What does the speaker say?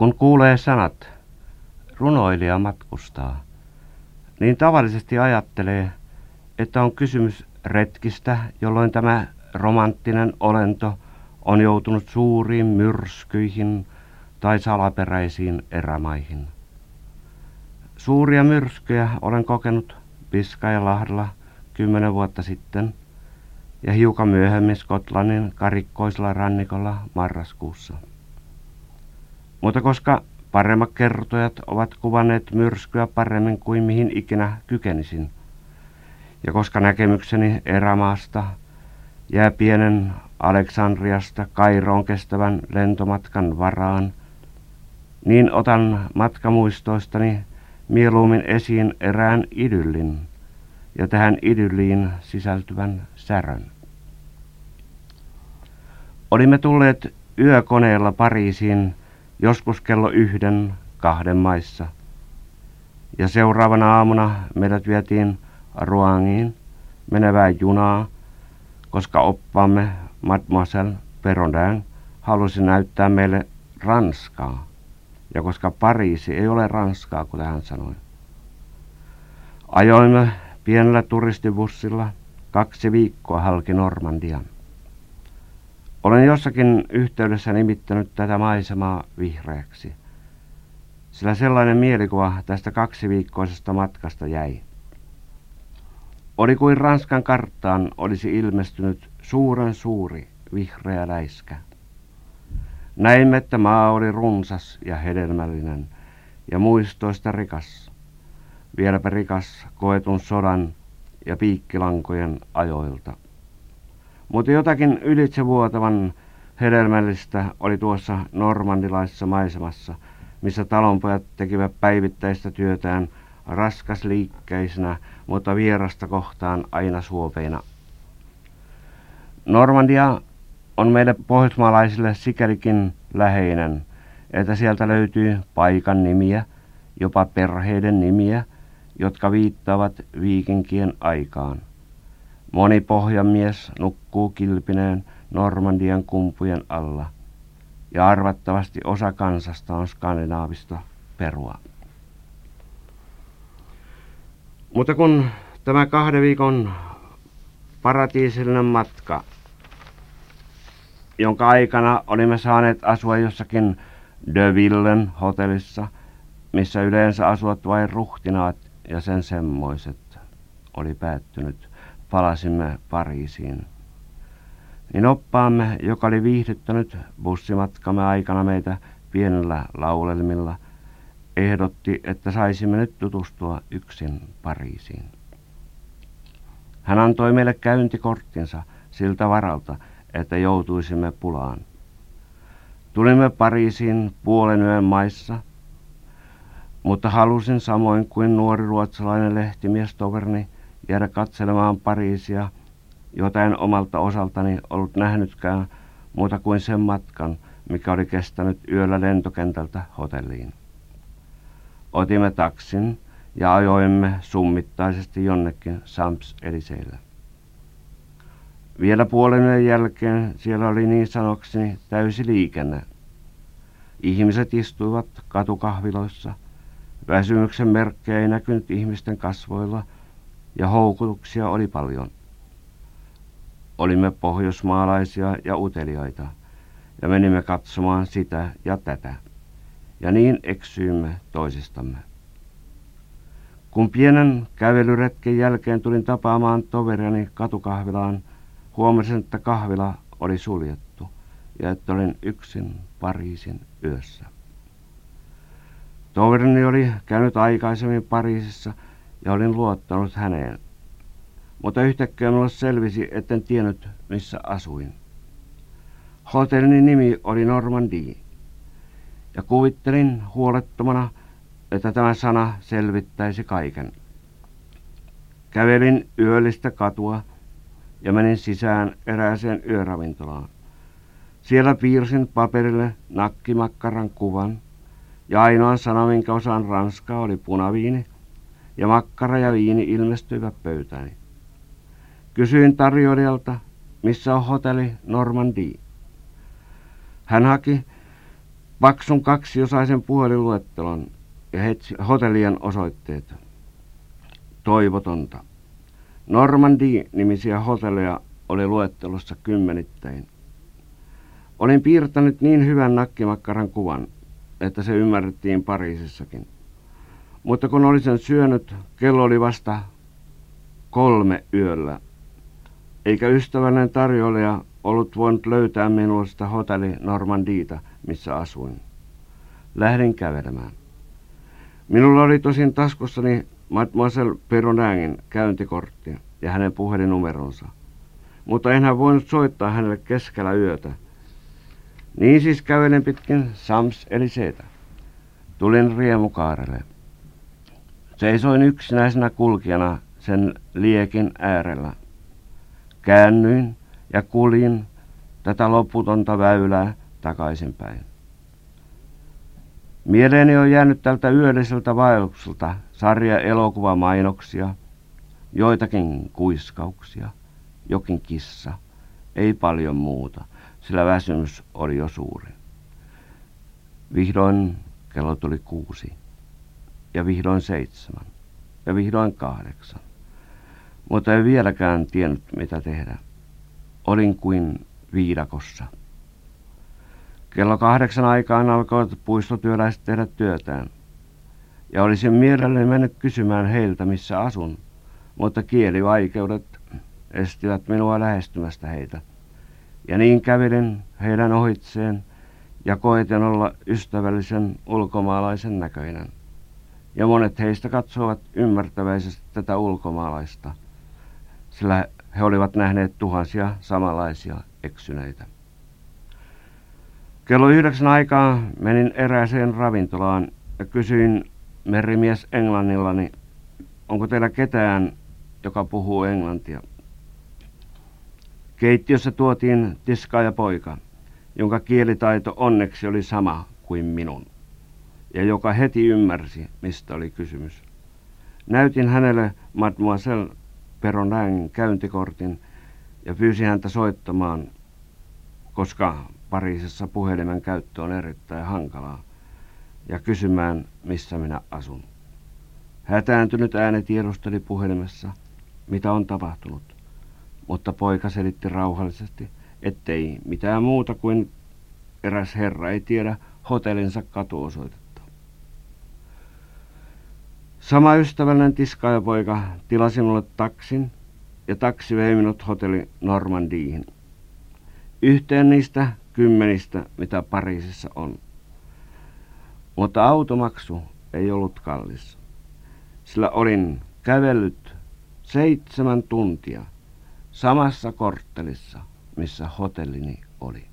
Kun kuulee sanat, runoilija matkustaa, niin tavallisesti ajattelee, että on kysymys retkistä, jolloin tämä romanttinen olento on joutunut suuriin myrskyihin tai salaperäisiin erämaihin. Suuria myrskyjä olen kokenut Piskajalahdella kymmenen vuotta sitten ja hiukan myöhemmin Skotlannin karikkoisella rannikolla marraskuussa. Mutta koska paremmat kertojat ovat kuvanneet myrskyä paremmin kuin mihin ikinä kykenisin, ja koska näkemykseni erämaasta jää pienen Aleksandriasta Kairoon kestävän lentomatkan varaan, niin otan matkamuistoistani mieluummin esiin erään idyllin ja tähän idylliin sisältyvän särön. Olimme tulleet yökoneella Pariisiin joskus kello yhden kahden maissa. Ja seuraavana aamuna meidät vietiin Ruangiin menevää junaa, koska oppaamme Mademoiselle Perondin halusi näyttää meille Ranskaa. Ja koska Pariisi ei ole Ranskaa, kuten hän sanoi. Ajoimme pienellä turistibussilla kaksi viikkoa halki Normandian. Olen jossakin yhteydessä nimittänyt tätä maisemaa vihreäksi, sillä sellainen mielikuva tästä kaksiviikkoisesta matkasta jäi. Oli kuin Ranskan karttaan olisi ilmestynyt suuren suuri vihreä läiskä. Näimme, että maa oli runsas ja hedelmällinen ja muistoista rikas, vieläpä rikas koetun sodan ja piikkilankojen ajoilta. Mutta jotakin ylitsevuotavan hedelmällistä oli tuossa normandilaisessa maisemassa, missä talonpojat tekivät päivittäistä työtään raskasliikkeisenä, mutta vierasta kohtaan aina suopeina. Normandia on meille pohjoismaalaisille sikälikin läheinen, että sieltä löytyy paikan nimiä, jopa perheiden nimiä, jotka viittaavat viikinkien aikaan. Moni pohjamies nukkuu kilpineen Normandian kumpujen alla, ja arvattavasti osa kansasta on skandinaavista perua. Mutta kun tämä kahden viikon paratiisillinen matka, jonka aikana olimme saaneet asua jossakin De Villen hotellissa, missä yleensä asuvat vain ruhtinaat ja sen semmoiset, oli päättynyt palasimme Pariisiin. Niin oppaamme, joka oli viihdyttänyt bussimatkamme aikana meitä pienellä laulelmilla, ehdotti, että saisimme nyt tutustua yksin Pariisiin. Hän antoi meille käyntikorttinsa siltä varalta, että joutuisimme pulaan. Tulimme Pariisiin puolen yön maissa, mutta halusin samoin kuin nuori ruotsalainen lehtimies toverni jäädä katselemaan Pariisia, jota en omalta osaltani ollut nähnytkään muuta kuin sen matkan, mikä oli kestänyt yöllä lentokentältä hotelliin. Otimme taksin ja ajoimme summittaisesti jonnekin Sams Eliseille. Vielä puolen jälkeen siellä oli niin sanokseni täysi liikenne. Ihmiset istuivat katukahviloissa. Väsymyksen merkkejä ei näkynyt ihmisten kasvoilla – ja houkutuksia oli paljon. Olimme pohjoismaalaisia ja uteliaita ja menimme katsomaan sitä ja tätä. Ja niin eksyimme toisistamme. Kun pienen kävelyretken jälkeen tulin tapaamaan toveriani katukahvilaan, huomasin, että kahvila oli suljettu ja että olin yksin Pariisin yössä. Toverini oli käynyt aikaisemmin Pariisissa – ja olin luottanut häneen. Mutta yhtäkkiä minulle selvisi, etten tiennyt, missä asuin. Hotellin nimi oli Normandie, ja kuvittelin huolettomana, että tämä sana selvittäisi kaiken. Kävelin yöllistä katua ja menin sisään erääseen yöravintolaan. Siellä piirsin paperille nakkimakkaran kuvan, ja ainoa sana, minkä osaan ranskaa, oli punaviini – ja makkara ja viini ilmestyivät pöytäni. Kysyin tarjoilijalta, missä on hotelli Normandie. Hän haki paksun kaksiosaisen puhelinluettelon ja hotellien osoitteet. Toivotonta. Normandi-nimisiä hotelleja oli luettelossa kymmenittäin. Olin piirtänyt niin hyvän nakkimakkaran kuvan, että se ymmärrettiin Pariisissakin. Mutta kun olin sen syönyt, kello oli vasta kolme yöllä, eikä ystävällinen tarjoilija ollut voinut löytää minulle sitä hotelli Normandiita, missä asuin. Lähdin kävelemään. Minulla oli tosin taskussani Mademoiselle Peronängin käyntikortti ja hänen puhelinnumeronsa, mutta enhän voinut soittaa hänelle keskellä yötä. Niin siis kävelen pitkin Sams eli Seetä. Tulin riemukaarelle. Seisoin yksinäisenä kulkijana sen liekin äärellä. Käännyin ja kuljin tätä loputonta väylää takaisinpäin. Mieleeni on jäänyt tältä yölliseltä vaellukselta sarja elokuvamainoksia, joitakin kuiskauksia, jokin kissa, ei paljon muuta, sillä väsymys oli jo suuri. Vihdoin kello tuli kuusi, ja vihdoin seitsemän, ja vihdoin kahdeksan. Mutta ei vieläkään tiennyt, mitä tehdä. Olin kuin viidakossa. Kello kahdeksan aikaan alkoivat puistotyöläiset tehdä työtään. Ja olisin mielelläni mennyt kysymään heiltä, missä asun, mutta kielivaikeudet estivät minua lähestymästä heitä. Ja niin kävelin heidän ohitseen ja koitin olla ystävällisen ulkomaalaisen näköinen. Ja monet heistä katsovat ymmärtäväisesti tätä ulkomaalaista, sillä he olivat nähneet tuhansia samanlaisia eksyneitä. Kello yhdeksän aikaa menin erääseen ravintolaan ja kysyin merimies englannillani, onko teillä ketään, joka puhuu englantia. Keittiössä tuotiin tiskaaja poika, jonka kielitaito onneksi oli sama kuin minun, ja joka heti ymmärsi, mistä oli kysymys. Näytin hänelle mademoiselle Peronäin käyntikortin ja pyysin häntä soittamaan, koska Pariisissa puhelimen käyttö on erittäin hankalaa, ja kysymään, missä minä asun. Hätääntynyt ääni tiedusteli puhelimessa, mitä on tapahtunut, mutta poika selitti rauhallisesti, ettei mitään muuta kuin eräs herra ei tiedä hotellinsa katuosoitetta. Sama ystävällinen tiskaajapoika tilasi mulle taksin ja taksi vei minut hotelli Normandiihin. Yhteen niistä kymmenistä, mitä Pariisissa on. Mutta automaksu ei ollut kallis, sillä olin kävellyt seitsemän tuntia samassa korttelissa, missä hotellini oli.